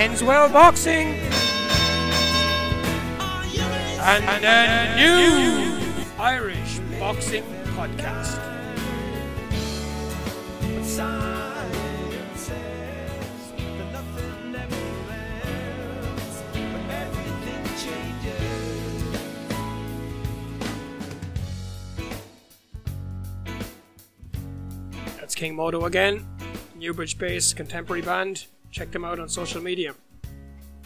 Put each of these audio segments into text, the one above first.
Enswell Boxing and a new Irish boxing podcast. That's King Moto again, Newbridge based contemporary band. Check them out on social media.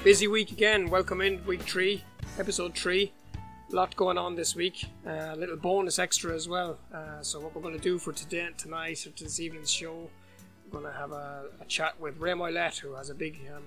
Busy week again. Welcome in week three, episode three. A lot going on this week. Uh, a little bonus extra as well. Uh, so what we're going to do for today, and tonight, or this evening's show, we're going to have a, a chat with Ray Moylette, who has a big um,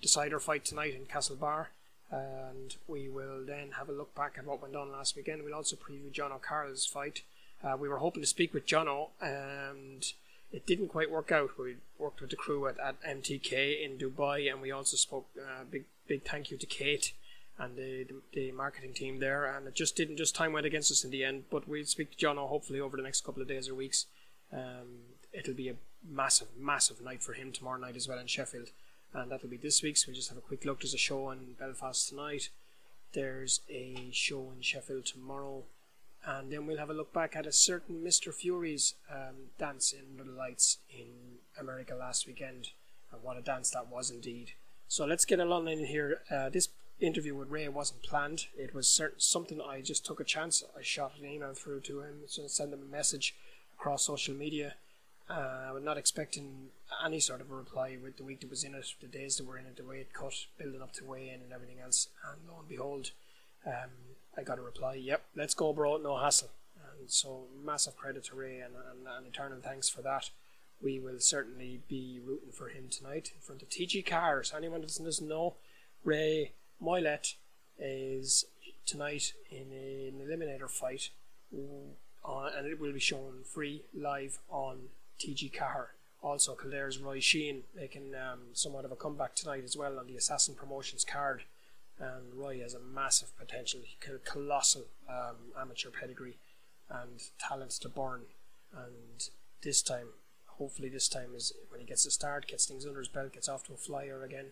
decider fight tonight in Castlebar. And we will then have a look back at what went on last weekend. We'll also preview Jono Carroll's fight. Uh, we were hoping to speak with John O, and it didn't quite work out. We worked with the crew at, at MTK in Dubai, and we also spoke. Uh, big big thank you to Kate and the, the, the marketing team there. And it just didn't. Just time went against us in the end. But we'll speak to Jono hopefully over the next couple of days or weeks. Um, it'll be a massive, massive night for him tomorrow night as well in Sheffield, and that'll be this week. So we just have a quick look. There's a show in Belfast tonight. There's a show in Sheffield tomorrow and then we'll have a look back at a certain Mr. Fury's um, dance in Little Lights in America last weekend, and what a dance that was indeed. So let's get along in here. Uh, this interview with Ray wasn't planned. It was certain, something I just took a chance. I shot an email through to him, so send him a message across social media. Uh, I was not expecting any sort of a reply with the week that was in it, the days that were in it, the way it cut, building up to weigh in and everything else. And lo and behold, um, I got a reply, yep, let's go, bro, no hassle. And so, massive credit to Ray and, and, and eternal thanks for that. We will certainly be rooting for him tonight in front of TG Cars. Anyone that doesn't know, Ray Moylette is tonight in an eliminator fight, uh, and it will be shown free live on TG Car. Also, Kildare's Roy Sheahan making um, somewhat of a comeback tonight as well on the Assassin Promotions card and Roy has a massive potential, colossal um, amateur pedigree and talents to burn. And this time, hopefully, this time is when he gets a start, gets things under his belt, gets off to a flyer again.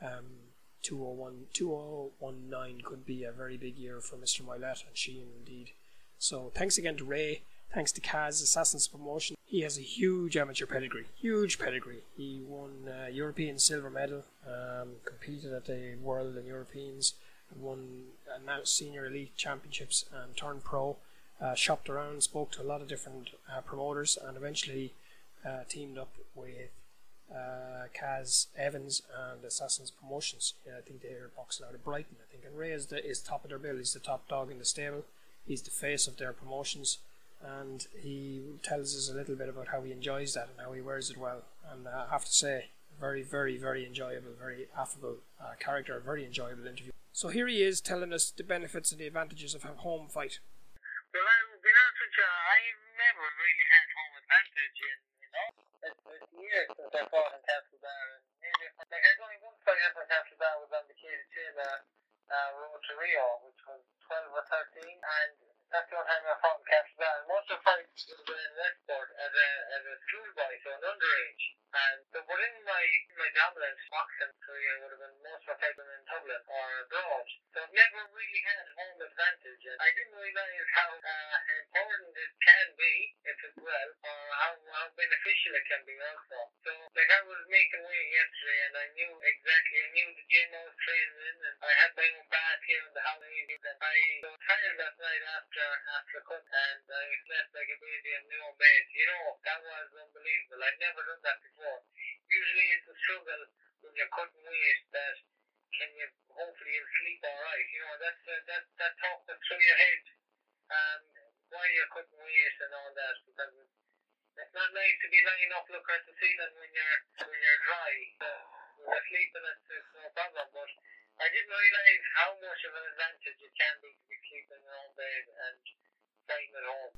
Um, 201, 2019 could be a very big year for Mr. Moylette and Sheahan indeed. So, thanks again to Ray. Thanks to Kaz Assassin's promotion. He has a huge amateur pedigree, huge pedigree. He won uh, European silver medal, um, competed at the World and Europeans, won uh, senior elite championships, and turned pro. Uh, shopped around, spoke to a lot of different uh, promoters, and eventually uh, teamed up with uh, Kaz Evans and Assassins Promotions. Yeah, I think they're boxing out of Brighton. I think, and Ray is, the, is top of their bill. He's the top dog in the stable. He's the face of their promotions and he tells us a little bit about how he enjoys that and how he wears it well. And uh, I have to say, very, very, very enjoyable, very affable uh, character, a very enjoyable interview. So here he is telling us the benefits and the advantages of a home fight. Well, I'll be honest with you, I've never really had home advantage in, you know, it's, it's years since I fought in Castlebar. And maybe, like, I only one fight ever in Castlebar was on the Kate uh, Road to Rio, which was 12 or 13, and that's the only time I fought in Most of the fights been in Westport as a, as a schoolboy, so an underage. And but within my my dominant boxing career would have been most of my in Dublin or abroad. So I've never really had home advantage. And I didn't realise how uh, important it can be if it's well, or how, how beneficial it can be also. So like I was making weight yesterday, and I knew exactly. I knew the gym I was training in, and I had my own bath here in the house. And I was tired that night after after cut, and I slept like a baby in my own bed. You know that was unbelievable. I've never done that before. Usually it's a struggle when you're cutting weight that can you hopefully you'll sleep all right. You know that's uh, that that talk that's through your head um, while you're cutting weight and all that because it's not nice to be lying up looking at the ceiling when you're when you're dry. So, when you're sleeping, it's, it's no problem. But I didn't realise how much of an advantage it can be to be sleeping in your own bed and fighting at home.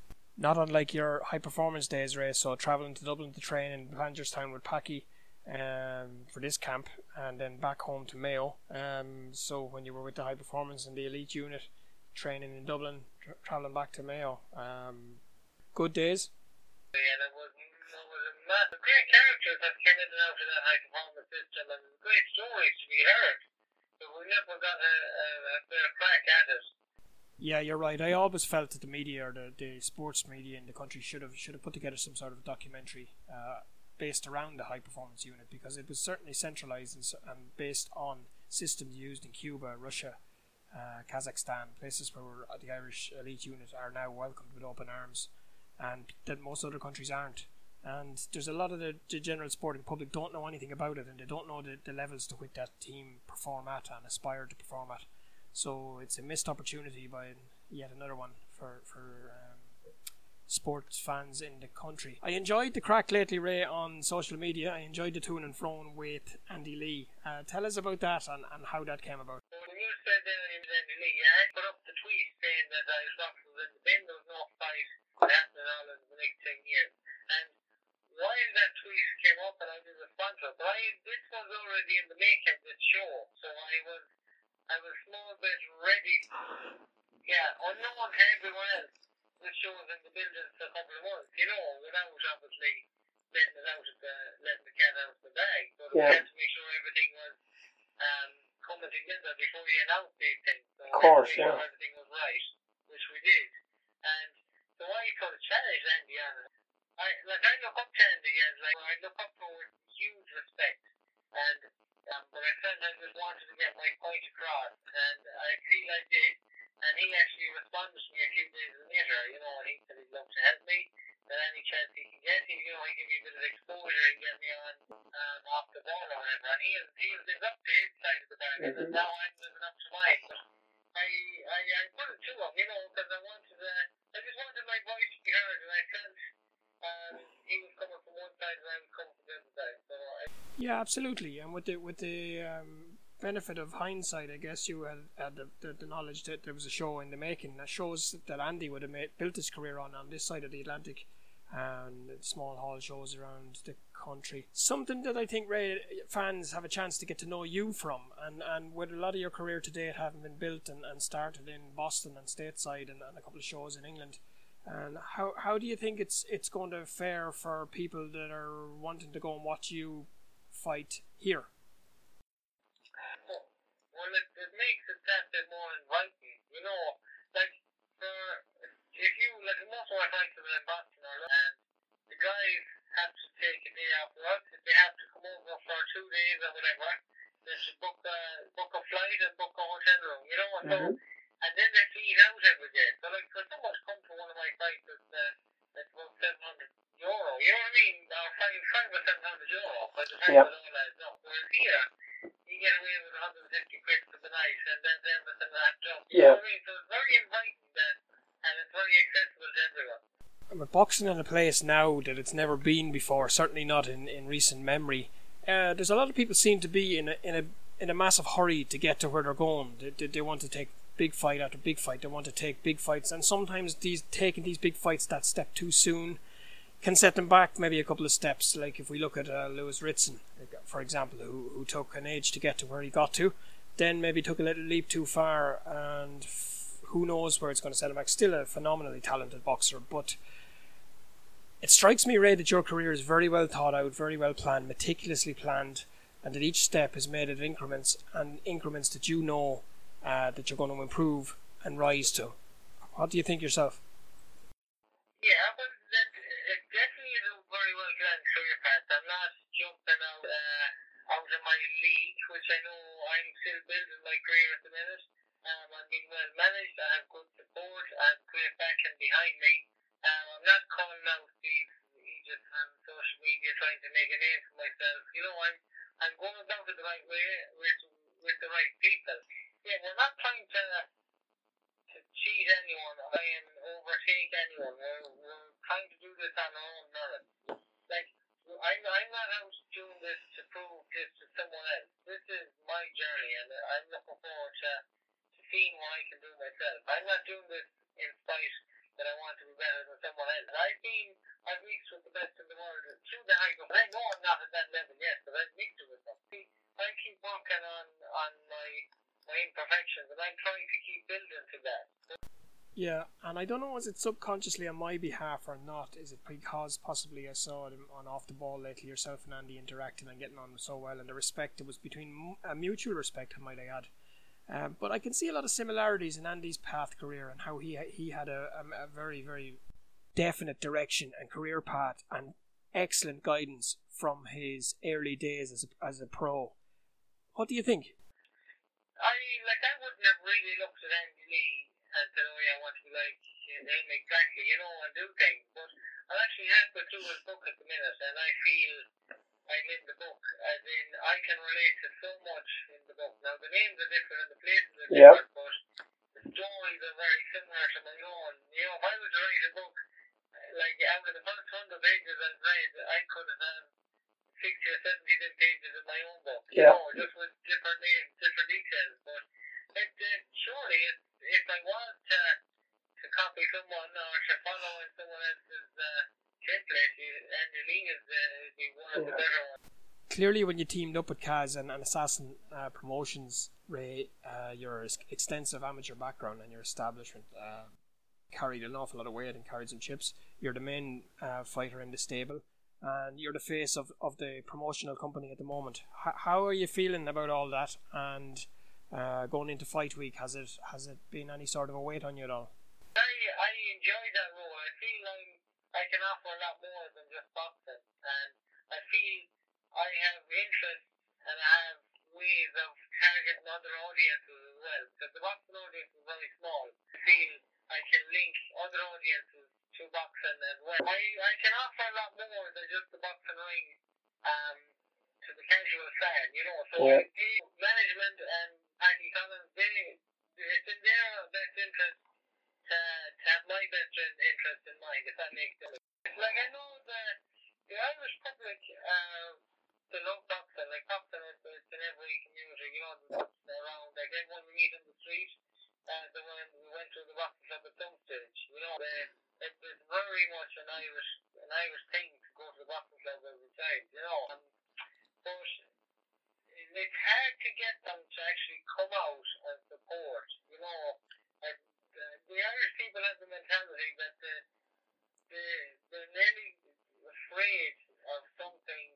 Unlike your high performance days, Ray. So traveling to Dublin to train in Blanchardstown with Packy um, for this camp, and then back home to Mayo. Um, so when you were with the high performance and the elite unit, training in Dublin, tra- traveling back to Mayo. Um, good days. Yeah, that was, that was massive great characters that came in and out of that high performance system and great stories to be heard. But we never got a, a, a fair crack at it. Yeah, you're right. I always felt that the media or the, the sports media in the country should have should have put together some sort of documentary uh, based around the high performance unit because it was certainly centralized and, and based on systems used in Cuba, Russia, uh, Kazakhstan, places where the Irish elite unit are now welcomed with open arms, and that most other countries aren't. And there's a lot of the, the general sporting public don't know anything about it, and they don't know the, the levels to which that team perform at and aspire to perform at. So it's a missed opportunity by yet another one for for um, sports fans in the country. I enjoyed the crack lately, Ray, on social media. I enjoyed the tune and frown with Andy Lee. Uh, tell us about that and, and how that came about. When you said that it was Andy Lee, I put up the tweet saying that I was in the bin, there was no fight happening all in the next 10 years. And while that tweet came up and I did respond to but I, this was already in the making, this show, so I was I was a small bit ready. Yeah, unknown to everyone else. The shows in the building for a couple of months, you know, without obviously letting it out of the letting the cat out of the bag. But yeah. we had to make sure everything was um, coming together before we announced these things. So of course, yeah. Sure everything was right, which we did. And so I sort of challenged Andy on it. I like I look up to Andy as like I look up to with huge respect. And um, but I felt I just wanted to get my point across, and I feel I did. And he actually responded to me a few days later, you know, and he said he'd love to help me. That any chance he can get, he, you know, he give me a bit of exposure and get me on um, off the ball or whatever. And he is, he is up to his side of the bag, mm-hmm. and now I'm living up to mine. But I, I, I put it to him, you know, because I wanted, uh, I just wanted my voice to be heard, and I felt um, he was coming from one side and I was coming from the other side. So I, yeah, absolutely. And with the with the um, benefit of hindsight, I guess you had, had the, the, the, knowledge that there was a show in the making that shows that Andy would have made, built his career on on this side of the Atlantic and small hall shows around the country. Something that I think Ray fans have a chance to get to know you from, and, and with a lot of your career to date having been built and, and started in Boston and stateside and, and a couple of shows in England. And how how do you think it's it's going to fare for people that are wanting to go and watch you fight here? Well, it, it makes it that bit more inviting. You know, like, for, if you, like, most of my fights are in Boston or and the guys have to take a day off work, they have to come over for two days or whatever, they should book a, book a flight and book a hotel room, you know, mm-hmm. and then they eat out every day. So, like, for someone to come to one of my fights, it's, uh, it's about 700 euro. You know what I mean? Or five, five or seven hundred euro by the time yep. it all adds up. Whereas here, you get away with 150 quid for the night and then everything wrapped up. You know what I mean? So it's very inviting then, and it's very accessible to everyone. With boxing in a place now that it's never been before, certainly not in, in recent memory, uh, there's a lot of people seem to be in a, in a in a massive hurry to get to where they're going. They, they, they want to take big fight after big fight. They want to take big fights, and sometimes these taking these big fights that step too soon can set them back maybe a couple of steps. Like if we look at uh, Lewis Ritson, for example, who, who took an age to get to where he got to, then maybe took a little leap too far, and f- who knows where it's going to set him back. Still a phenomenally talented boxer, but it strikes me, Ray, that your career is very well thought out, very well planned, meticulously planned, and that each step is made at increments and increments that you know uh, that you're going to improve and rise to. What do you think yourself? Yeah, but I'm not jumping out uh, out of my league, which I know I'm still building my career at the minute. Um, I'm being well managed. I have good support. I have great backing behind me. Um, I'm not calling out these Egypt on social media trying to make a name for myself. You know, I'm I'm going about it the right way with with the right people. Yeah, we're not trying to cheat anyone and overtake anyone. We're, we're trying to do this on our own merit. Like I'm, I'm not out doing this to prove this to someone else. This is my journey, and I'm looking forward to, to seeing what I can do myself. I'm not doing this in spite that I want to be better than someone else. I've been, I've mixed with the best in the world through the high. I know I'm not at that level yet, but I've mixed with them. See, I keep working on, on my, my imperfections, and I'm trying to keep building to that. Yeah, and I don't know is it subconsciously on my behalf or not? Is it because possibly I saw them on off the ball lately, yourself and Andy interacting and getting on so well, and the respect it was between a mutual respect, I might add. Um, but I can see a lot of similarities in Andy's path career and how he he had a, a, a very very definite direction and career path and excellent guidance from his early days as a, as a pro. What do you think? I like I wouldn't have really looked at Andy Lee and said, "Oh yeah, I want to like him exactly," you know, and do things. But I'm actually halfway through his book at the minute, and I feel I'm in the book, as in I can relate to so much in the book. Now the names are different and the places are Yep. different, but the stories are very similar to my own. You know, if I was to write a book, like out of the first hundred pages I've read, I could have had sixty or seventy pages in my own book. You know, just with different names, different details. But it, uh, surely, if, if I was to to copy someone or to follow in someone else's uh, template, you- Andy Lee is uh, be one of the better ones. Clearly, when you teamed up with Kaz and, and Assassin uh, Promotions, Ray, uh, your extensive amateur background and your establishment uh, carried an awful lot of weight and carried some chips. You're the main uh, fighter in the stable, and you're the face of, of the promotional company at the moment. H- how are you feeling about all that? And uh, going into fight week, has it has it been any sort of a weight on you at all? I, I enjoy that role. I feel I'm, I can offer a lot more than just boxing. And I feel I have interest and I have ways of targeting other audiences as well. Because the boxing audience is very small. I feel I can link other audiences to boxing as well. I, I can offer a lot more than just the boxing ring um, to the casual fan, you know. So Yeah. I feel management and Patty it's in their best interest to, to have my best interest in mind, if that makes sense. Like, I know the, the Irish public, uh, they love boxing. Like, boxing is it's in every community, you know, boxing around. Like, everyone we meet in the street, uh, the one we went to the boxing club at some stage, you know, it, it's very much an Irish, an Irish thing to go to the boxing club every time, you know. Um, but it's hard to get them to actually come out and support, you know. And, uh, the Irish people have the mentality that the, the, they're nearly afraid of something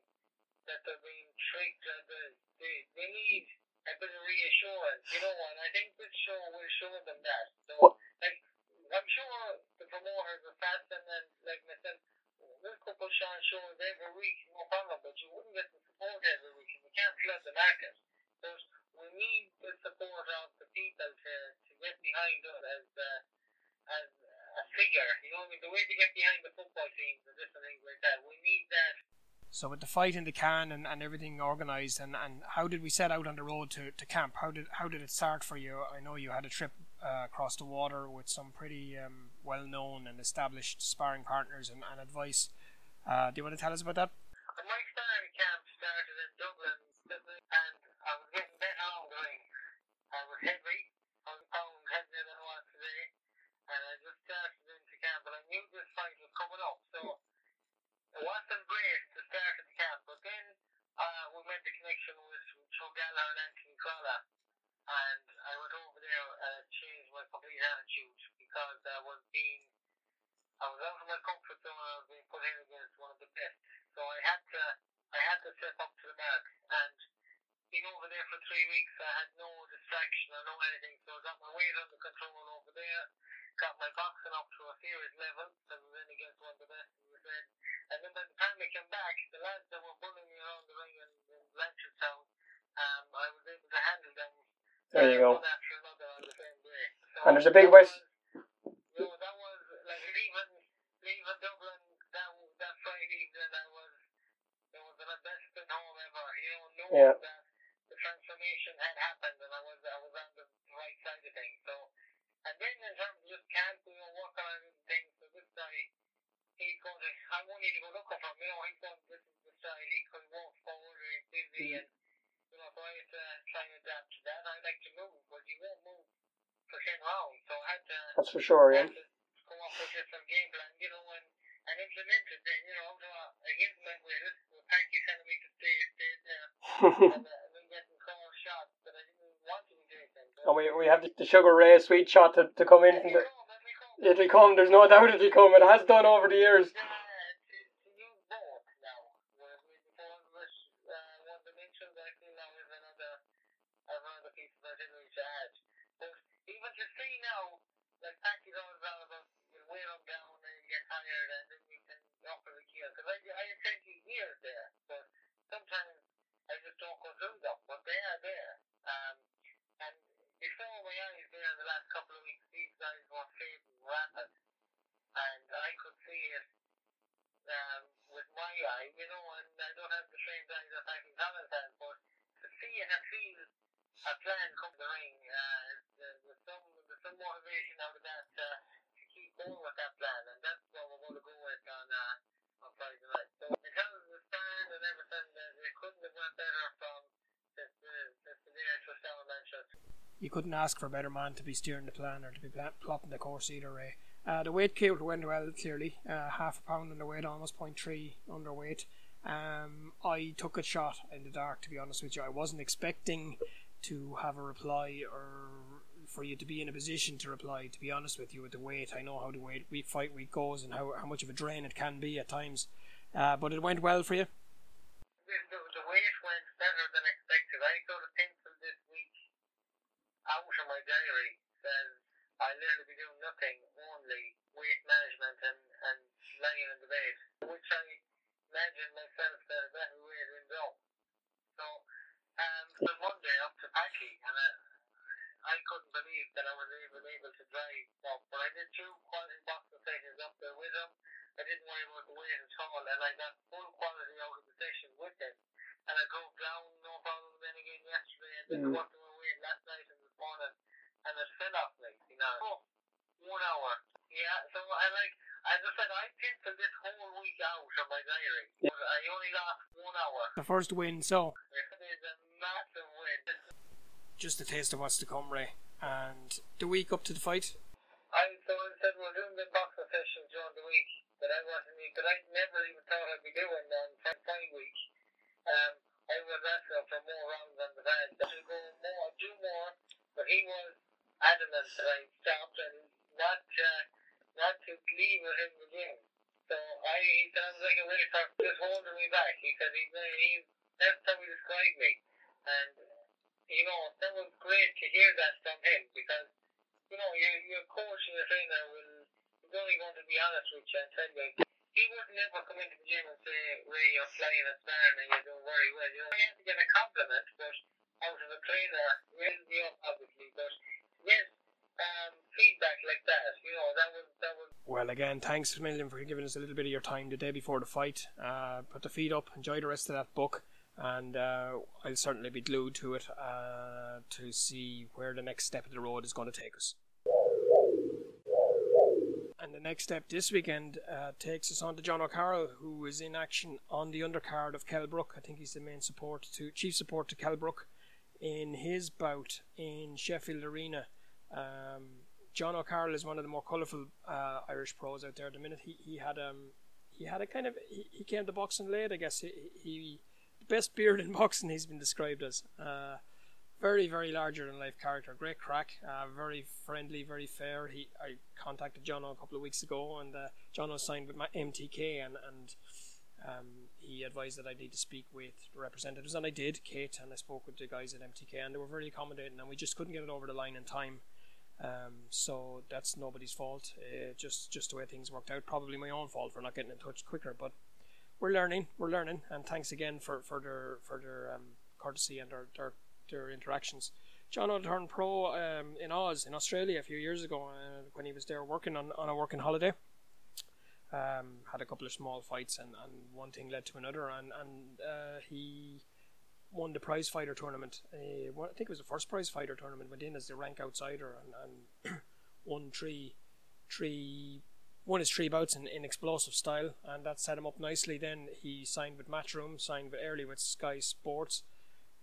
that they're being tricked or they, they, they need a bit of reassurance, you know, and I think this show will show them that. So, What- like, I'm sure the promoters are fasting and, then like myself, we'll couple Sean shows every week, no problem, but you wouldn't get the support every week, can't flood the market. But we need the support of the people to, to get behind us as, uh, as a figure, you know, I mean, the way to get behind the football teams and different things like that, we need that So with the fight in the can and, and everything organised, and, and how did we set out on the road to, to camp? How did how did it start for you? I know you had a trip uh, across the water with some pretty um, well known and established sparring partners and, and advice. Uh, do you want to tell us about that? My sparring camp started in Dublin, Dublin, Heavy, I was pound heavier than I was today, and I just started into camp, and I knew this fight was coming up, so it wasn't great to start at the camp, but then uh, we made the connection with Joe Gallagher and Anthony Crolla, and I went over there and changed my complete attitude because I was being I was out of my comfort zone and I was being put in against one of the best. So I had to I had to step up to the mark and being over there for three weeks I had no distraction or no anything, so I got my weight under control over there, got my boxing up to a serious level, I was in against one of the best as we said. And then by the time I came back, the lads that were bullying me around the ring in, in Blanchardstown, um, I was able to handle them There you go. one after another on the same day. So And there's a big West- was- You know, that was like leaving, leaving Dublin that that Friday evening. That was it was the best thing home ever. You know, knowing Yeah. that the transformation had happened and I was I was on the right side of things. So, and then in terms of just camping and working on things, so this guy, he's going to. I won't need to go looking for him. You know, he's going. This is the style. He could walk forward or he's busy and. You know, so I had to try and adapt to that. I like to move, but you won't move for 10 rounds. So I had to, That's for sure, to come up with different game plan, you know, and, and implement it then, you know, so I implement with it. With Packy telling me to stay, stay there, and, uh, and then getting called shots that I didn't want to be doing. And we, we have the, the Sugar Ray sweet shot to, to come in from you the. know, when we It'll come. There's no doubt it'll come. It has done over the years. Yeah, to, to use both now. Where we before was uh, one dimension, I feel now is another, another piece of artillery to add. But even to see now, like Packy's always all about you wear them down and you get tired and then you can offer the gear. Because I, I have 20 years there, but sometimes I just don't go through them. But they are there. Um, and before my in the last couple of weeks, these guys were fading rapid. And I could see it um, with my eye, you know, and I don't have the same eyes that Patrick Collins has, but to see and feel a plan come to the ring, uh, there's, there's some there's some motivation out of that uh, to keep going with that plan, and that's what we're going to go with on uh, on Friday night. So in terms of the stand and everything, uh, it couldn't have went better from since the since the day I trust down Manchester. You couldn't ask for a better man to be steering the plan or to be pla- plotting the course either way. Uh, the weight count went well, clearly. Uh, half a pound underweight, almost 0.3 underweight. Um, I took a shot in the dark, to be honest with you. I wasn't expecting to have a reply or for you to be in a position to reply, to be honest with you, with the weight. I know how the weight week fight week goes and how, how much of a drain it can be at times. Uh, but it went well for you. the, the, the weight went better than expected. I got a pencil this week out of my diary says I literally be doing nothing, only weight management and, and lying in the bed, which I imagine myself that that weight went up. So, um, the Monday up to Packy, and I, I couldn't believe that I was even able to drive up. But I did two quality boxing sessions up there with him. I didn't worry about the weight at all, and I got full quality out of the session with him. And I drove down, no problem, then again yesterday, and then Mm. I worked my way last night and this morning, and it fell off me, you know. Oh, one hour. Yeah, so I like, as I said, I penciled this whole week out of my diary. But I only lost one hour. The first win, so It is a massive win. just a taste of what's to come, Ray. And the week up to the fight, I so I said we're doing the boxing sessions during the week that I wasn't that I never even thought I'd be doing on Friday week. Um, I was asking for more rounds on the van. I should go more, do more, but he was adamant that I stopped and not uh, not to leave with him again. So I he sounds like a really tough, just holding me back. Said he's he that's how he described me, and you know that was great to hear that from him because you know, your, your coach and your trainer will is only going to be honest with you and tell you. He would never come into the gym and say, Ray, you're flying and sparring and you're doing very well. You know, you have to get a compliment, but out of a trainer, raise me up, obviously. But yes, um, feedback like that, you know, that was, that was well, again, thanks a million for giving us a little bit of your time the day before the fight. Uh, put the feet up, enjoy the rest of that book, and uh, I'll certainly be glued to it uh, to see where the next step of the road is going to take us. And the next step this weekend uh, takes us on to Jono Carroll, who is in action on the undercard of Kell Brook. I think he's the main support to chief support to Kell Brook in his bout in Sheffield Arena. Um, Jono Carroll is one of the more colourful uh, Irish pros out there at the minute. He he had um he had a kind of he, he came to boxing late, I guess. He, he the best beard in boxing he's been described as. Uh, very very larger than life character, great crack, uh, very friendly, very fair. He I contacted John a couple of weeks ago, and uh, John signed with my MTK, and and um, he advised that I need to speak with the representatives, and I did, Kate, and I spoke with the guys at MTK, and they were very accommodating, and we just couldn't get it over the line in time. Um, so that's nobody's fault. Uh, just just the way things worked out. Probably my own fault for not getting in touch quicker. But we're learning. We're learning. And thanks again for for their for their um, courtesy and their, their their interactions. John turned pro um, in Oz in Australia a few years ago uh, when he was there working on, on a working holiday. Um, had a couple of small fights and, and one thing led to another and and uh, he won the prize fighter tournament. Uh, well, I think it was the first prize fighter tournament. Went in as the rank outsider and, and won three, three, won his three bouts in, in explosive style, and that set him up nicely. Then he signed with Matchroom, signed with early with Sky Sports,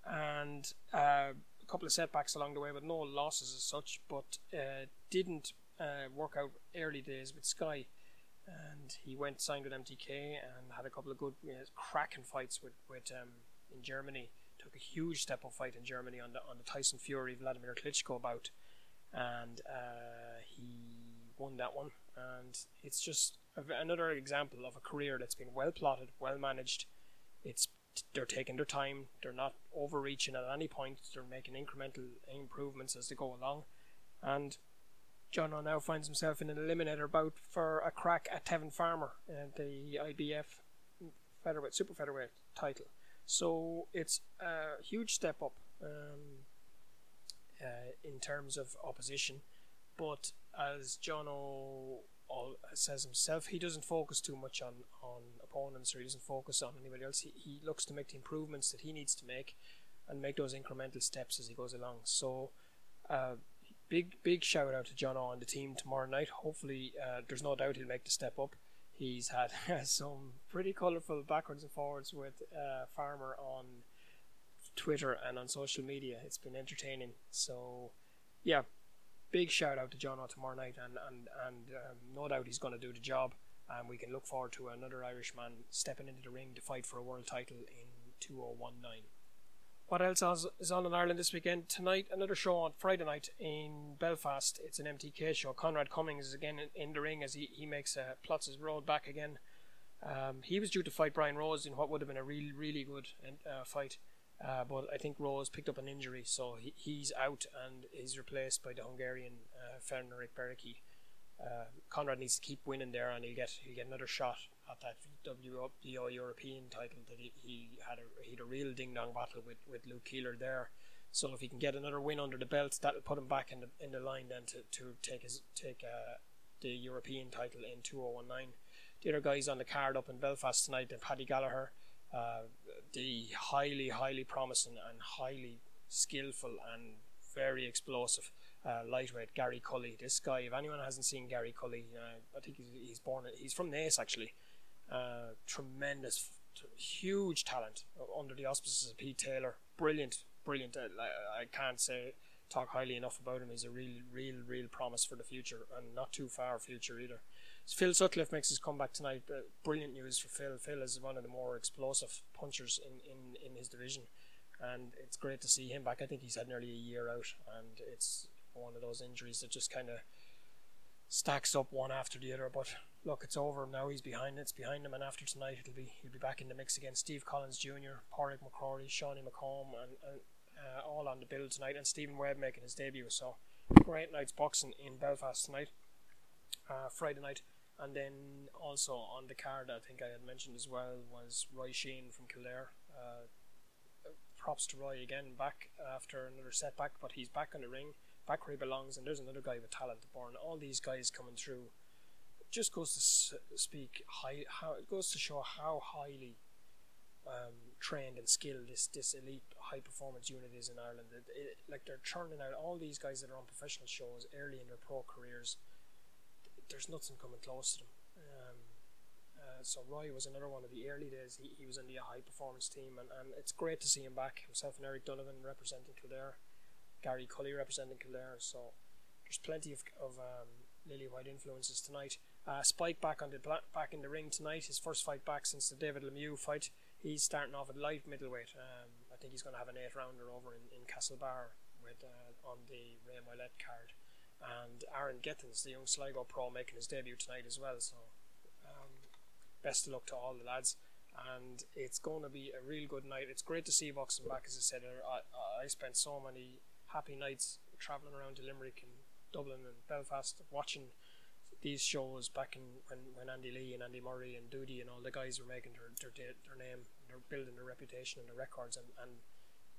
and uh, a couple of setbacks along the way, but no losses as such. But uh, didn't uh, work out early days with Sky. And he went signed with MTK and had a couple of good, know, cracking fights with with um, in Germany. Took a huge step up fight in Germany on the on the Tyson Fury Vladimir Klitschko bout, and uh, he won that one, and it's just another example of a career that's been well plotted, well managed. It's they're taking their time. They're not overreaching at any point. They're making incremental improvements as they go along, and Jono now finds himself in an eliminator bout for a crack at Tevin Farmer and the IBF featherweight super featherweight title. So it's a huge step up um, uh, in terms of opposition, but as Jono all says himself, he doesn't focus too much on, on opponents or he doesn't focus on anybody else. He, he looks to make the improvements that he needs to make and make those incremental steps as he goes along. So, uh, big big shout out to Jono and the team tomorrow night. Hopefully, uh, there's no doubt he'll make the step up. He's had some pretty colourful backwards and forwards with uh, Farmer on Twitter and on social media. It's been entertaining. So, yeah, big shout out to John tomorrow night, and and and um, no doubt he's going to do the job. And we can look forward to another Irishman stepping into the ring to fight for a world title in 2019. What else is on in Ireland this weekend? Tonight, another show on Friday night in Belfast. It's an MTK show. Conrad Cummings is again in, the ring as he, he makes uh, plots his road back again. Um, he was due to fight Brian Rose in what would have been a really, really good uh, fight. Uh, but I think Rose picked up an injury, so he, he's out and is replaced by the Hungarian uh, Fenrik Bereki. Uh, Conrad needs to keep winning there, and he'll get he'll get another shot at that WBO European title that he, he had a he had a real ding dong battle with, with Luke Keeler there. So if he can get another win under the belt, that'll put him back in the in the line then to, to take his take uh, the European title in 2019. The other guys on the card up in Belfast tonight, Paddy Gallagher, uh, the highly, highly promising and highly skillful and very explosive uh, lightweight Gary Cully. This guy, if anyone hasn't seen Gary Cully, uh, I think he's, he's born. He's from Naas actually. Uh, tremendous, huge talent under the auspices of Pete Taylor. Brilliant, brilliant. Uh, I can't say talk highly enough about him. He's a real, real, real promise for the future, and not too far future either. Phil Sutcliffe makes his comeback tonight. Uh, brilliant news for Phil. Phil is one of the more explosive punchers in, in, in his division, and it's great to see him back. I think he's had nearly a year out, and it's one of those injuries that just kind of stacks up one after the other. But look, it's over now. He's behind. It's behind him, and after tonight, it'll be he'll be back in the mix again. Steve Collins Jr., Pádraig McCrory, Shawnee McComb, and, and uh, all on the bill tonight, and Stephen Webb making his debut. So great night's boxing in Belfast tonight, uh, Friday night. And then also on the card, I think I had mentioned as well, was Roy Sheahan from Kildare. Uh, props to Roy again, back after another setback, but he's back on the ring, back where he belongs, and there's another guy with talent born. All these guys coming through just goes to speak high, how it goes to show how highly um, trained and skilled this this elite high performance unit is in Ireland. It, it, like they're churning out all these guys that are on professional shows early in their pro careers there's nothing coming close to them. Um, uh, so Roy was another one of the early days. He, he was in the high performance team, and, and it's great to see him back. Himself and Eric Donovan representing Kildare, Gary Cully representing Kildare. So there's plenty of, of um, Lily White influences tonight. Uh, Spike back on the back in the ring tonight. His first fight back since the David Lemieux fight. He's starting off at light middleweight. Um, I think he's going to have an eight rounder over in, in Castlebar with uh, on the Ray Moylette card and Aaron Gittins, the young Sligo pro, making his debut tonight as well. So, um, best of luck to all the lads. And it's going to be a real good night. It's great to see boxing back, as I said. I, I spent so many happy nights travelling around to Limerick and Dublin and Belfast watching these shows back in when, when Andy Lee and Andy Murray and Duty and all the guys were making their, their, their name, they're building their reputation and their records, and, and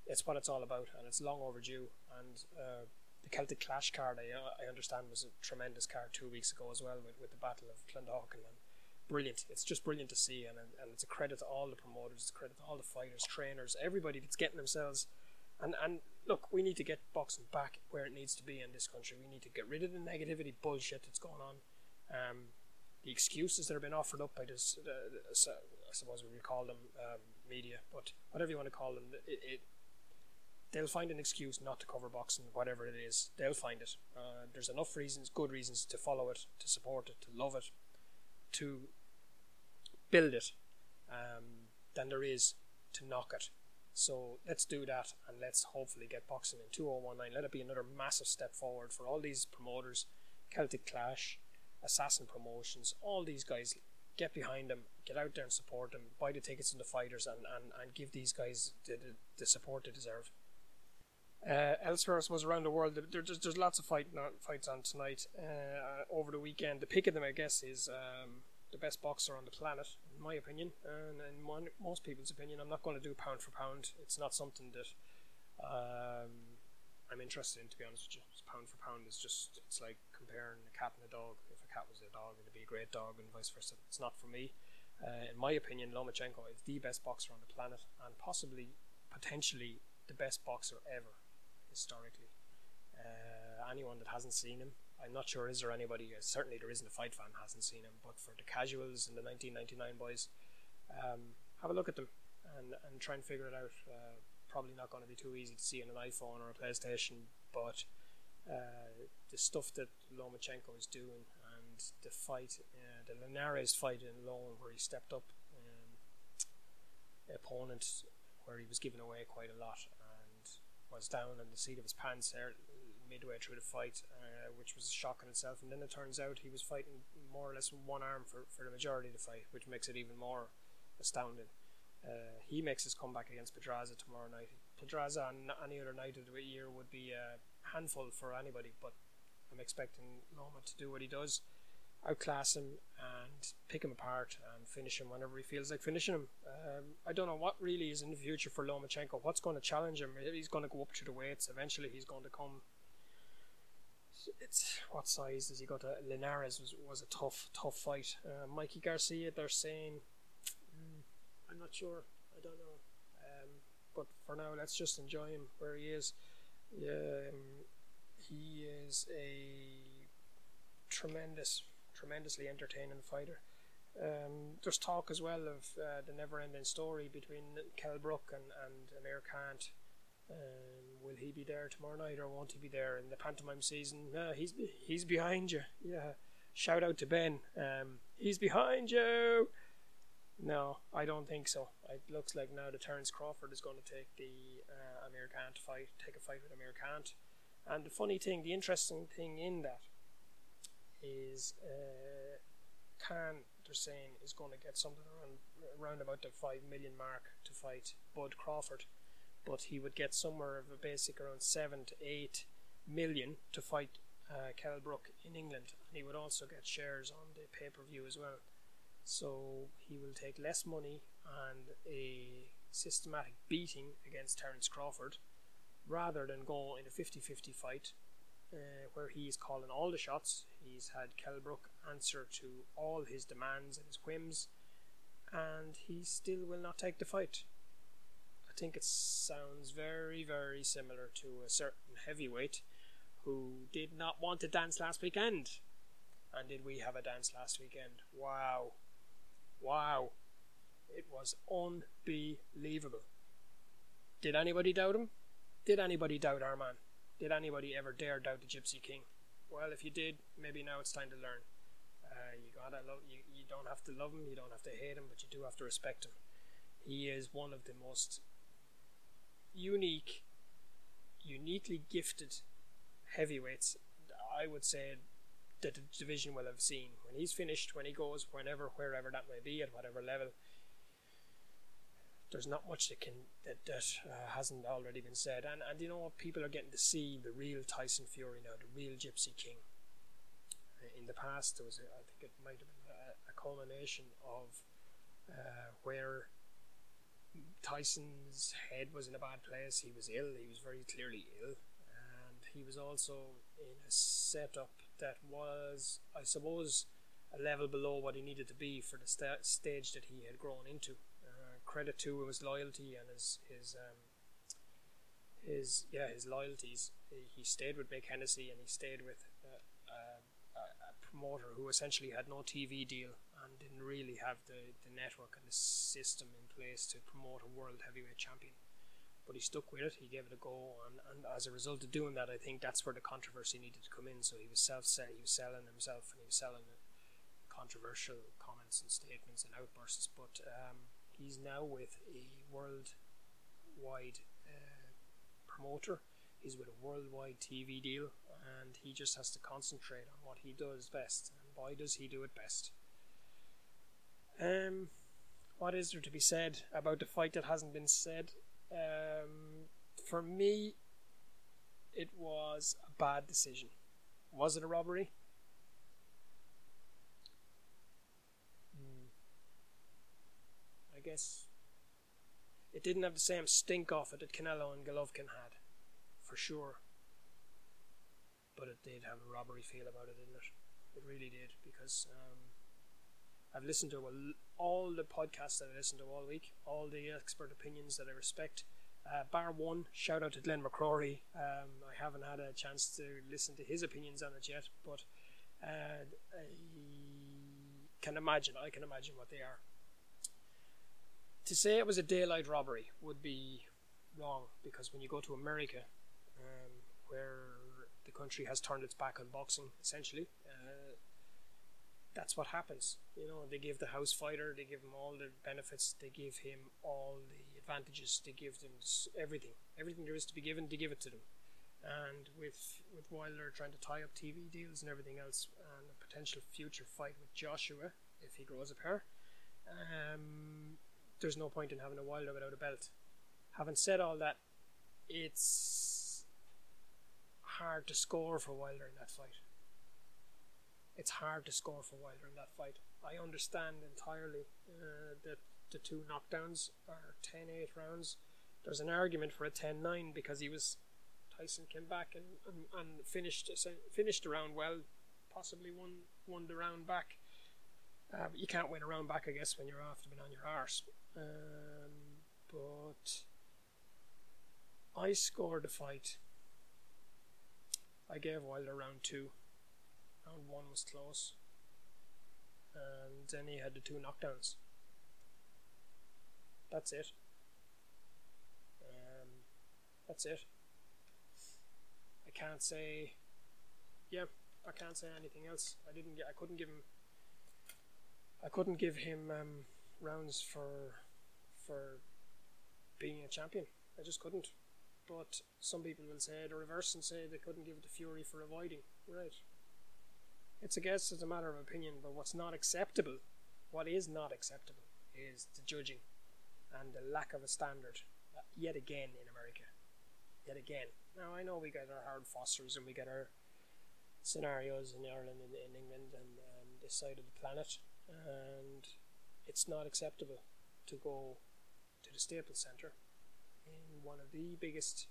it's what it's all about, and it's long overdue. And uh, the Celtic Clash card, I, I understand, was a tremendous card two weeks ago as well with, with the Battle of Clondalkin. And brilliant. It's just brilliant to see, and, and it's a credit to all the promoters, it's a credit to all the fighters, trainers, everybody that's getting themselves. And, and look, we need to get boxing back where it needs to be in this country. We need to get rid of the negativity bullshit that's going on. Um, the excuses that have been offered up by this, uh, I suppose we would call them um, media, but whatever you want to call them, it, it they'll find an excuse not to cover boxing, whatever it is. They'll find it. Uh, there's enough reasons, good reasons, to follow it, to support it, to love it, to build it, um, than there is to knock it. So let's do that, and let's hopefully get boxing in 2019. Let it be another massive step forward for all these promoters, Celtic Clash, Assassin Promotions, all these guys get behind them, get out there and support them, buy the tickets and the fighters, and, and, and give these guys the, the, the support they deserve. Uh, elsewhere, I suppose around the world, there, there's, there's lots of fight, fights on tonight. Uh, over the weekend, the pick of them, I guess, is um, the best boxer on the planet, in my opinion, and in most people's opinion. I'm not going to do pound for pound. It's not something that um, I'm interested in, to be honest with you. Pound for pound is just it's like comparing a cat and a dog. If a cat was a dog, it'd be a great dog, and vice versa. It's not for me. Uh, in my opinion, Lomachenko is the best boxer on the planet, and possibly, potentially, the best boxer ever historically. Uh, anyone that hasn't seen him, I'm not sure is there anybody. Uh, certainly, there isn't a fight fan hasn't seen him. But for the casuals and the 1999 boys, um, have a look at them and and try and figure it out. Uh, probably not going to be too easy to see on an iPhone or a PlayStation, but uh, the stuff that Lomachenko is doing and the fight, uh, the Linares fight in Lone, where he stepped up um, opponent, where he was giving away quite a lot and was down on the seat of his pants there midway through the fight, uh, which was a shock in itself. And then it turns out he was fighting more or less one arm for, for the majority of the fight, which makes it even more astounding. Uh, he makes his comeback against Pedraza tomorrow night. Pedraza on any other night of the year would be a handful for anybody, but I'm expecting Loma to do what he does outclass him and pick him apart and finish him whenever he feels like finishing him. Um, I don't know what really is in the future for Lomachenko. What's going to challenge him? He's going to go up to the weights. Eventually, he's going to come. It's what size does he go to? Linares was, was a tough, tough fight. Uh, Mikey Garcia, they're saying, I'm not sure. I don't know. Um, but for now, let's just enjoy him where he is. Um, he is a tremendous tremendously entertaining fighter. Um, there's talk as well of uh, the never-ending story between Kell Brook and, and Amir Khan. Um, will he be there tomorrow night or won't he be there in the pantomime season? Uh, he's he's behind you. Yeah, shout out to Ben. Um, he's behind you. No, I don't think so. It looks like now that Terence Crawford is going to take the uh, Amir Khan fight, take a fight with Amir Khan. And the funny thing, the interesting thing in that is uh, Khan, they're saying, is going to get something around, around about the 5 million mark to fight Bud Crawford. But he would get somewhere of a basic around 7 to 8 million to fight uh, Kell Brook in England. And he would also get shares on the pay per view as well. So he will take less money and a systematic beating against Terence Crawford rather than go in a 50 50 fight uh, where he's calling all the shots. He's had Kell Brook answer to all his demands and his whims, and he still will not take the fight. I think it sounds very, very similar to a certain heavyweight who did not want to dance last weekend. And did we have a dance last weekend? Wow. Wow. It was unbelievable. Did anybody doubt him? Did anybody doubt our man? Did anybody ever dare doubt the Gypsy King? Well, if you did, maybe now it's time to learn. Uh, you gotta love. You, you don't have to love him. You don't have to hate him, but you do have to respect him. He is one of the most unique, uniquely gifted heavyweights. I would say that the division will have seen when he's finished. When he goes, whenever, wherever that may be, at whatever level, there's not much that can that, that uh, hasn't already been said. And and you know what? People are getting to see the real Tyson Fury now, the real Gypsy King. In the past, there was a, I think it might have been a, a culmination of uh, where Tyson's head was in a bad place. He was ill. He was very clearly ill, and he was also in a setup that was, I suppose, a level below what he needed to be for the st- stage that he had grown into credit to his loyalty and his his um, his yeah his loyalties. He stayed with Mick Hennessy and he stayed with uh, uh, a promoter who essentially had no TV deal and didn't really have the, the network and the system in place to promote a world heavyweight champion. But he stuck with it. He gave it a go, and, and as a result of doing that, I think that's where the controversy needed to come in. So he was self he was selling himself, and he was selling controversial comments and statements and outbursts. But um, he's now with a worldwide uh, promoter. He's with a worldwide TV deal, and he just has to concentrate on what he does best. And why does he do it best. Um, what is there to be said about the fight that hasn't been said? Um, for me, it was a bad decision. Was it a robbery? Hmm. I guess it didn't have the same stink off it that Canelo and Golovkin had, for sure. But it did have a robbery feel about it, didn't it? It really did, because um, I've listened to all the podcasts that I listened to all week, all the expert opinions that I respect. Uh, bar one, shout out to Glenn McCrory. Um, I haven't had a chance to listen to his opinions on it yet, but uh, I can imagine. I can imagine what they are. To say it was a daylight robbery would be wrong because when you go to America, um, where the country has turned its back on boxing, essentially, uh, that's what happens. You know, they give the house fighter, they give him all the benefits, they give him all the advantages, they give them everything, everything there is to be given, they give it to them. And with with Wilder trying to tie up TV deals and everything else, and a potential future fight with Joshua if he grows a pair, um, there's no point in having a Wilder without a belt. Having said all that, it's hard to score for Wilder in that fight it's hard to score for Wilder in that fight. I understand entirely uh, that the two knockdowns are 10-8 rounds. There's an argument for a 10-9 because he was Tyson came back and, and, and finished finished the round well, possibly won won the round back. Uh, but you can't win a round back, I guess, when you're after being on your arse. Um, but I scored the fight. I gave Wilder round two. Round one was close. And then he had the two knockdowns. That's it. Um, that's it. I can't say. Yeah, I can't say anything else. I didn't get. I couldn't give him. I couldn't give him um, rounds for for being a champion. I just couldn't. But some people will say the reverse and say they couldn't give it to Fury for avoiding. Right. It's a guess, it's a matter of opinion, but what's not acceptable, what is not acceptable, is the judging and the lack of a standard, uh, yet again in America. Yet again. Now, I know we get our Howard Fosters and we get our scenarios in Ireland and in England and um, this side of the planet, and it's not acceptable to go to the Staples Centre in one of the biggest,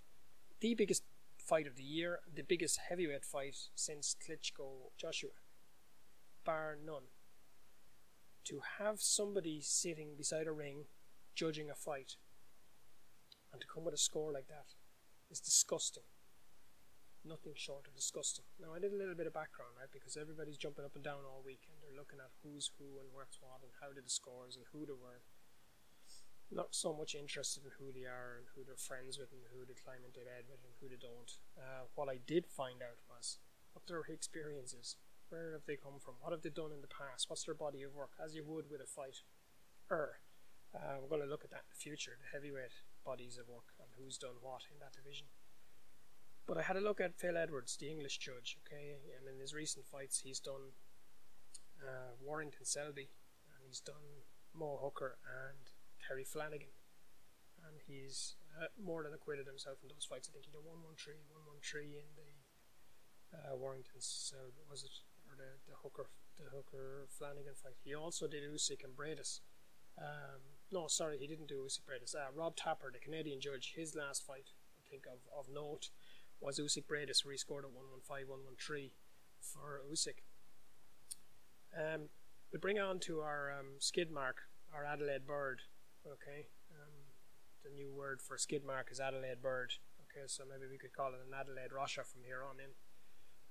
the biggest fight of the year, the biggest heavyweight fight since Klitschko Joshua, bar none. To have somebody sitting beside a ring judging a fight and to come with a score like that is disgusting. Nothing short of disgusting. Now, I did a little bit of background, right, because everybody's jumping up and down all week and they're looking at who's who and what's what and how did the scores and who they were not so much interested in who they are and who they're friends with and who they climb into bed with and who they don't. Uh, what I did find out was what their experience is. Where have they come from? What have they done in the past? What's their body of work? As you would with a fight. Er, uh, we're going to look at that in the future, the heavyweight bodies of work and who's done what in that division. But I had a look at Phil Edwards, the English judge, okay, and in his recent fights he's done uh, Warrington Selby and he's done Mo Hooker and Terry Flanagan. And he's uh, more than acquitted himself in those fights. I think he did 113, 113 in the uh, Warrington's, uh, was it, or the, the Hooker the Hooker Flanagan fight. He also did Usyk and Briedis. Um, no, sorry, he didn't do Usyk Briedis. Uh, Rob Tapper, the Canadian judge, his last fight, I think of, of note, was Usyk Briedis, where he scored a 115, 113 for Usyk. Um, we bring on to our um, skid mark, our Adelaide Bird. Okay. Um, the new word for skid mark is Adelaide Bird. Okay, so maybe we could call it an Adelaide Rocha from here on in.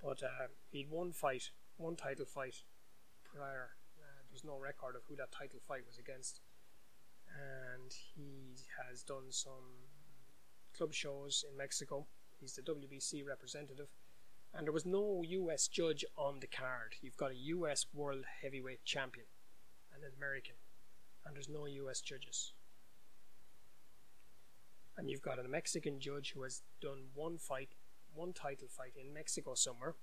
But uh, he'd won one fight, one title fight prior. Uh, there's no record of who that title fight was against. And he has done some club shows in Mexico. He's the WBC representative. And there was no US judge on the card. You've got a US World Heavyweight Champion an American and there's no US judges. And you've got a Mexican judge who has done one fight, one title fight in Mexico somewhere.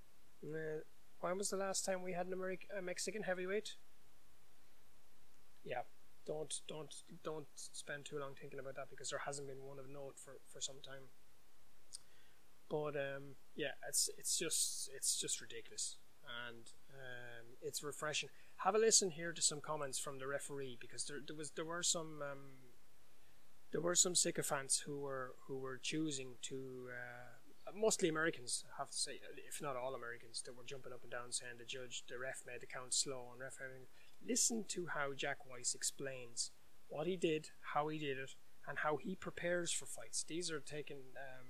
Uh, when was the last time we had an American, a Mexican heavyweight? Yeah, don't don't don't spend too long thinking about that because there hasn't been one of note for, for some time. But um, yeah, it's it's just it's just ridiculous, and um, it's refreshing. Have a listen here to some comments from the referee because there, there was there were some um, there were some sycophants who were who were choosing to uh, mostly Americans, I have to say, if not all Americans, that were jumping up and down saying the judge, the ref made the count slow and ref. Listen to how Jack Reiss explains what he did, how he did it, and how he prepares for fights. These are taken. Um,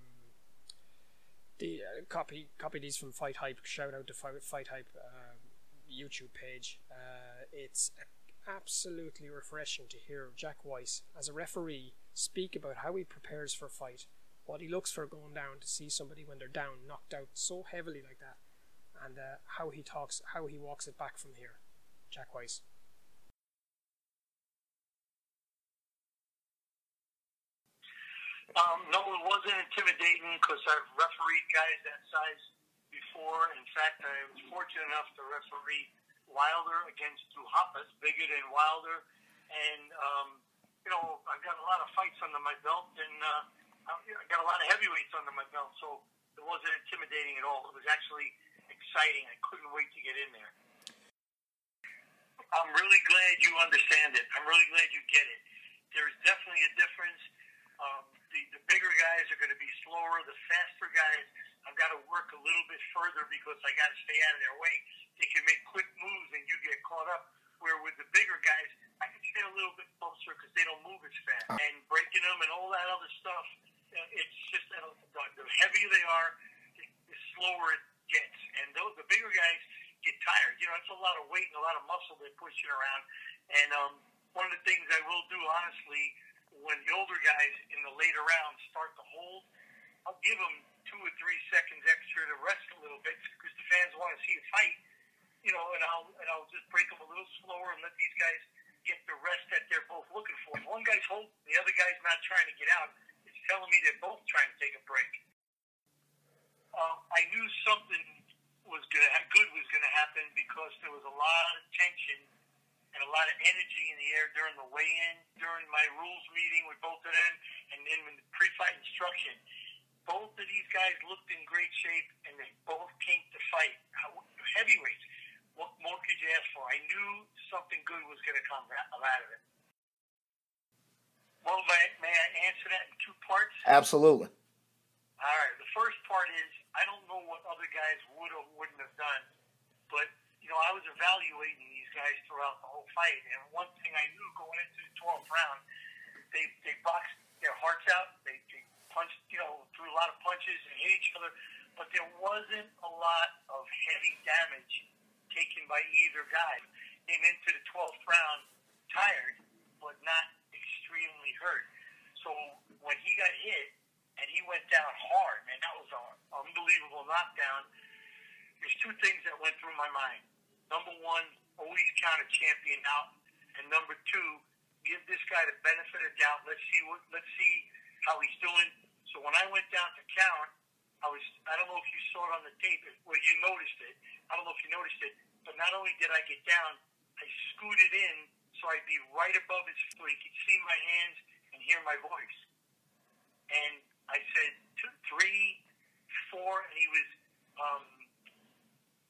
the uh, copy copy these from Fight Hype. Shout out to Fight, Fight Hype uh, YouTube page. Uh, it's absolutely refreshing to hear Jack Reiss as a referee speak about how he prepares for a fight, what he looks for going down to see somebody when they're down, knocked out so heavily like that, and uh, how he talks, how he walks it back from here. Jack Reiss. Um, no, it wasn't intimidating because I've refereed guys that size before. In fact, I was fortunate enough to referee Wilder against Duhaupas, bigger than Wilder, and um, you know I've got a lot of fights under my belt, and uh, I got a lot of heavyweights under my belt, so it wasn't intimidating at all. It was actually exciting. I couldn't wait to get in there. I'm really glad you understand it. I'm really glad you get it. There's definitely a difference. Um, the, the bigger guys are going to be slower. The faster guys, I've got to work a little bit further because I got to stay out of their way. They can make quick moves and you get caught up. Where with the bigger guys, I can stay a little bit closer because they don't move as fast. And breaking them and all that other stuff, it's just that the heavier they are, the slower it gets. And those, the bigger guys get tired. You know, it's a lot of weight and a lot of muscle they're pushing around. And um, one of the things I will do, honestly, when the older guys in the later rounds start to hold, I'll give them two or three seconds extra to rest a little bit because the fans want to see a fight. You know, and I'll and I'll just break them a little slower and let these guys get the rest that they're both looking for. If one guy's holding, the other guy's not trying to get out. It's telling me they're both trying to take a break. Uh, I knew something was gonna ha- good was gonna happen because there was a lot of tension and a lot of energy in the air during the weigh-in, during my rules meeting with both of them, and then in the pre-fight instruction. Both of these guys looked in great shape, and they both came to fight. Heavyweights. What more could you ask for? I knew something good was going to come out of it. Well, may, may I answer that in two parts? Absolutely. All right. The first part is I don't know what other guys would or wouldn't have done, but you know I was evaluating these guys throughout the whole fight, and one thing I knew going into the 12th round, they they boxed their hearts out. They, they punched, you know, threw a lot of punches and hit each other, but there wasn't a lot of heavy damage taken by either guy. Came into the 12th round tired, but not extremely hurt. So when he got hit and he went down hard, man, that was an unbelievable knockdown. There's two things that went through my mind. Number one, always count a champion out, and number two, give this guy the benefit of doubt. Let's see what, let's see how he's doing. So when I went down to count, I was, I don't know if you saw it on the tape, well, you noticed it. I don't know if you noticed it, but not only did I get down, I scooted in so I'd be right above his so he could see my hands and hear my voice. And I said two, three, four, and he was, um,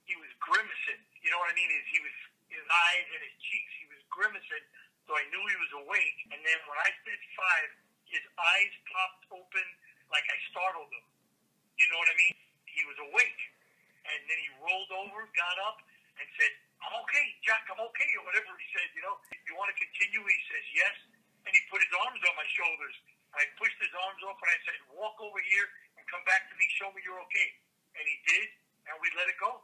he was grimacing. You know what I mean? Is he was his eyes and his cheeks. He was grimacing, so I knew he was awake. And then when I said five, his eyes popped open like I startled him. You know what I mean? He was awake, and then he rolled over, got up, and said, "I'm okay, Jack. I'm okay," or whatever he said. You know, you want to continue, he says yes, and he put his arms on my shoulders. I pushed his arms off, and I said, "Walk over here and come back to me. Show me you're okay." And he did, and we let it go.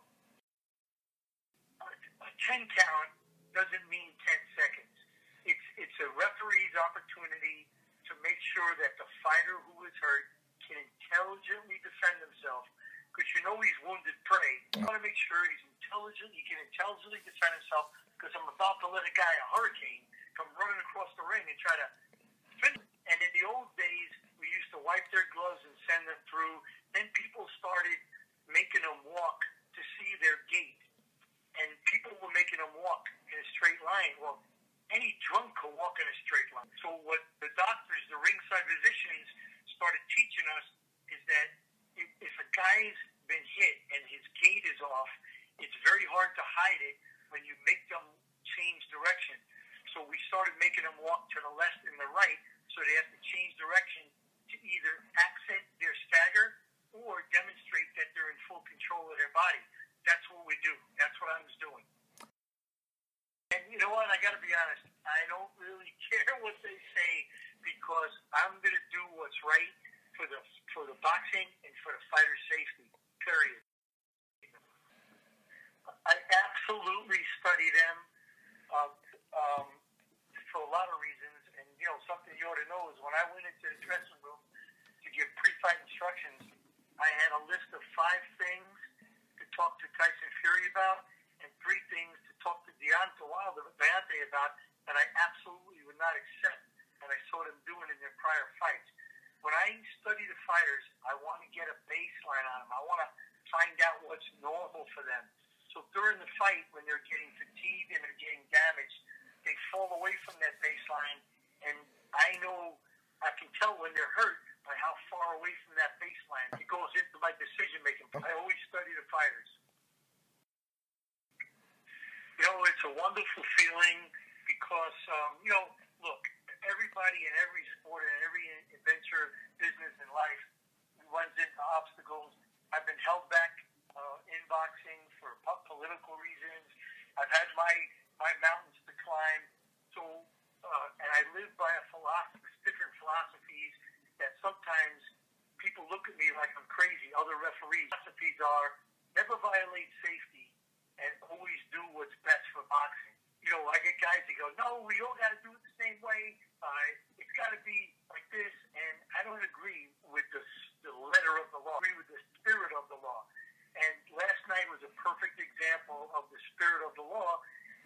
A ten count doesn't mean ten seconds. It's it's a referee's opportunity make sure that the fighter who is hurt can intelligently defend himself because you know he's wounded prey. You want to make sure he's intelligent, he can intelligently defend himself because I'm about to let a guy, a hurricane, come running across the ring and try to finish. And in the old days, we used to wipe their gloves and send them through. Then people started making them walk to see their gait. And people were making them walk in a straight line. Well, any drunk could walk in a straight line. So what the doctors, the ringside physicians, started teaching us is that if a guy's been hit and his gait is off, it's very hard to hide it when you make them change direction. So we started making them walk to the left and the right, so they have to change direction to either accent their stagger or demonstrate that they're in full control of their body. That's what we do. That's what I was doing. You know what? I got to be honest. I don't really care what they say because I'm going to do what's right for the for the boxing and for the fighter's safety. Period. I absolutely study them um, um, for a lot of reasons, and you know something you ought to know is when I went into the dressing room to give pre-fight instructions, I had a list of five things to talk to Tyson Fury about, and three things Deontay Wilder, Deontay about that I absolutely would not accept, and I saw them doing in their prior fights. When I study the fighters, I want to get a baseline on them. I want to find out what's normal for them. So during the fight, when they're getting fatigued and they're getting damaged, they fall away from that baseline, and I know I can tell when they're hurt by how far away from that baseline it goes into my decision making. I always study the fighters. You know, it's a wonderful feeling because, um, you know, look, everybody in every sport and every adventure, business, and life runs into obstacles. I've been held back uh, in boxing for po- political reasons. I've had my my mountains to climb. So, uh, and I live by a philosophy, different philosophies that sometimes people look at me like I'm crazy. Other referees philosophies are never violate safety what's best for boxing. You know, I get guys that go, no, we all got to do it the same way. Uh, it's got to be like this, and I don't agree with the, the letter of the law. I agree with the spirit of the law. And last night was a perfect example of the spirit of the law.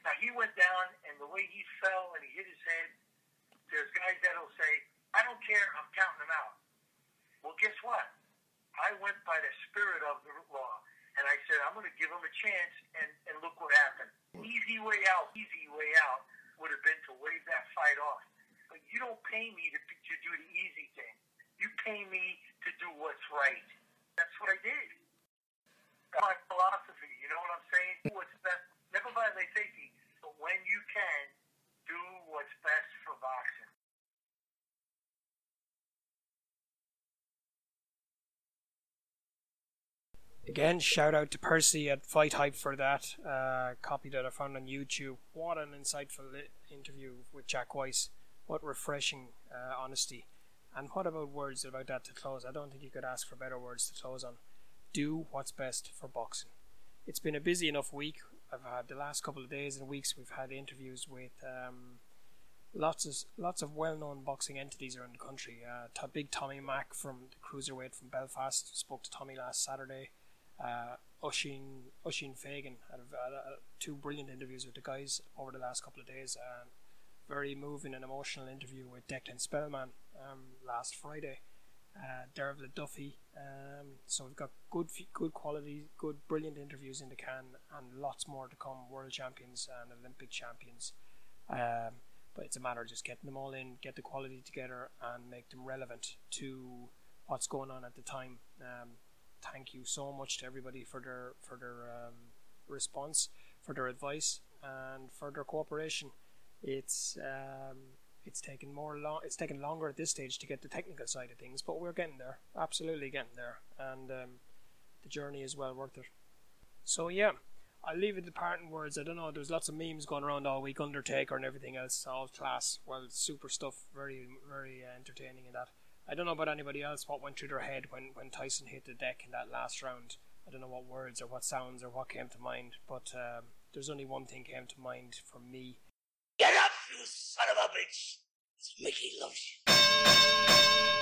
Now he went down, and the way he fell and he hit his head, there's guys that'll say, "I don't care, I'm counting him out." Well, guess what? I went by the spirit of the law, and I said, "I'm going to give him a chance," and and look what happened. Easy way out, easy way out would have been to wave that fight off. But you don't pay me to to do the easy thing. You pay me to do what's right. That's what I did. That's my philosophy. You know what I'm saying? Do What's best? Never violate safety, but when you can, do what's best for boxing. Again, shout out to Percy at Fight Hype for that uh, copy that I found on YouTube. What an insightful interview with Jack Reiss. What refreshing uh, honesty. And what about words about that to close? I don't think you could ask for better words to close on. Do what's best for boxing. It's been a busy enough week. I've had the last couple of days and weeks. We've had interviews with um, lots of lots of well-known boxing entities around the country. Uh, big Tommy Mack from the cruiserweight from Belfast spoke to Tommy last Saturday. Uh, Oisin Oisin Fagan had, a, had a, two brilliant interviews with the guys over the last couple of days. And very moving and emotional interview with Declan Spellman um, last Friday. Uh, Dervla Duffy. Um, so we've got good, good quality, good, brilliant interviews in the can, and lots more to come. World champions and Olympic champions. Um, but it's a matter of just getting them all in, get the quality together, and make them relevant to what's going on at the time. Um, thank you so much to everybody for their for their um, response, for their advice, and for their cooperation. It's um, it's taken more long. It's taken longer at this stage to get the technical side of things, but we're getting there. Absolutely getting there, and um, the journey is well worth it. So yeah, I'll leave it to parting words. I don't know. There's lots of memes going around all week, Undertaker and everything else. All class. Well, super stuff. Very very uh, entertaining in that. I don't know about anybody else what went through their head when, when Tyson hit the deck in that last round. I don't know what words or what sounds or what came to mind, but um, there's only one thing came to mind for me. Get up, you son of a bitch! Mickey loves you.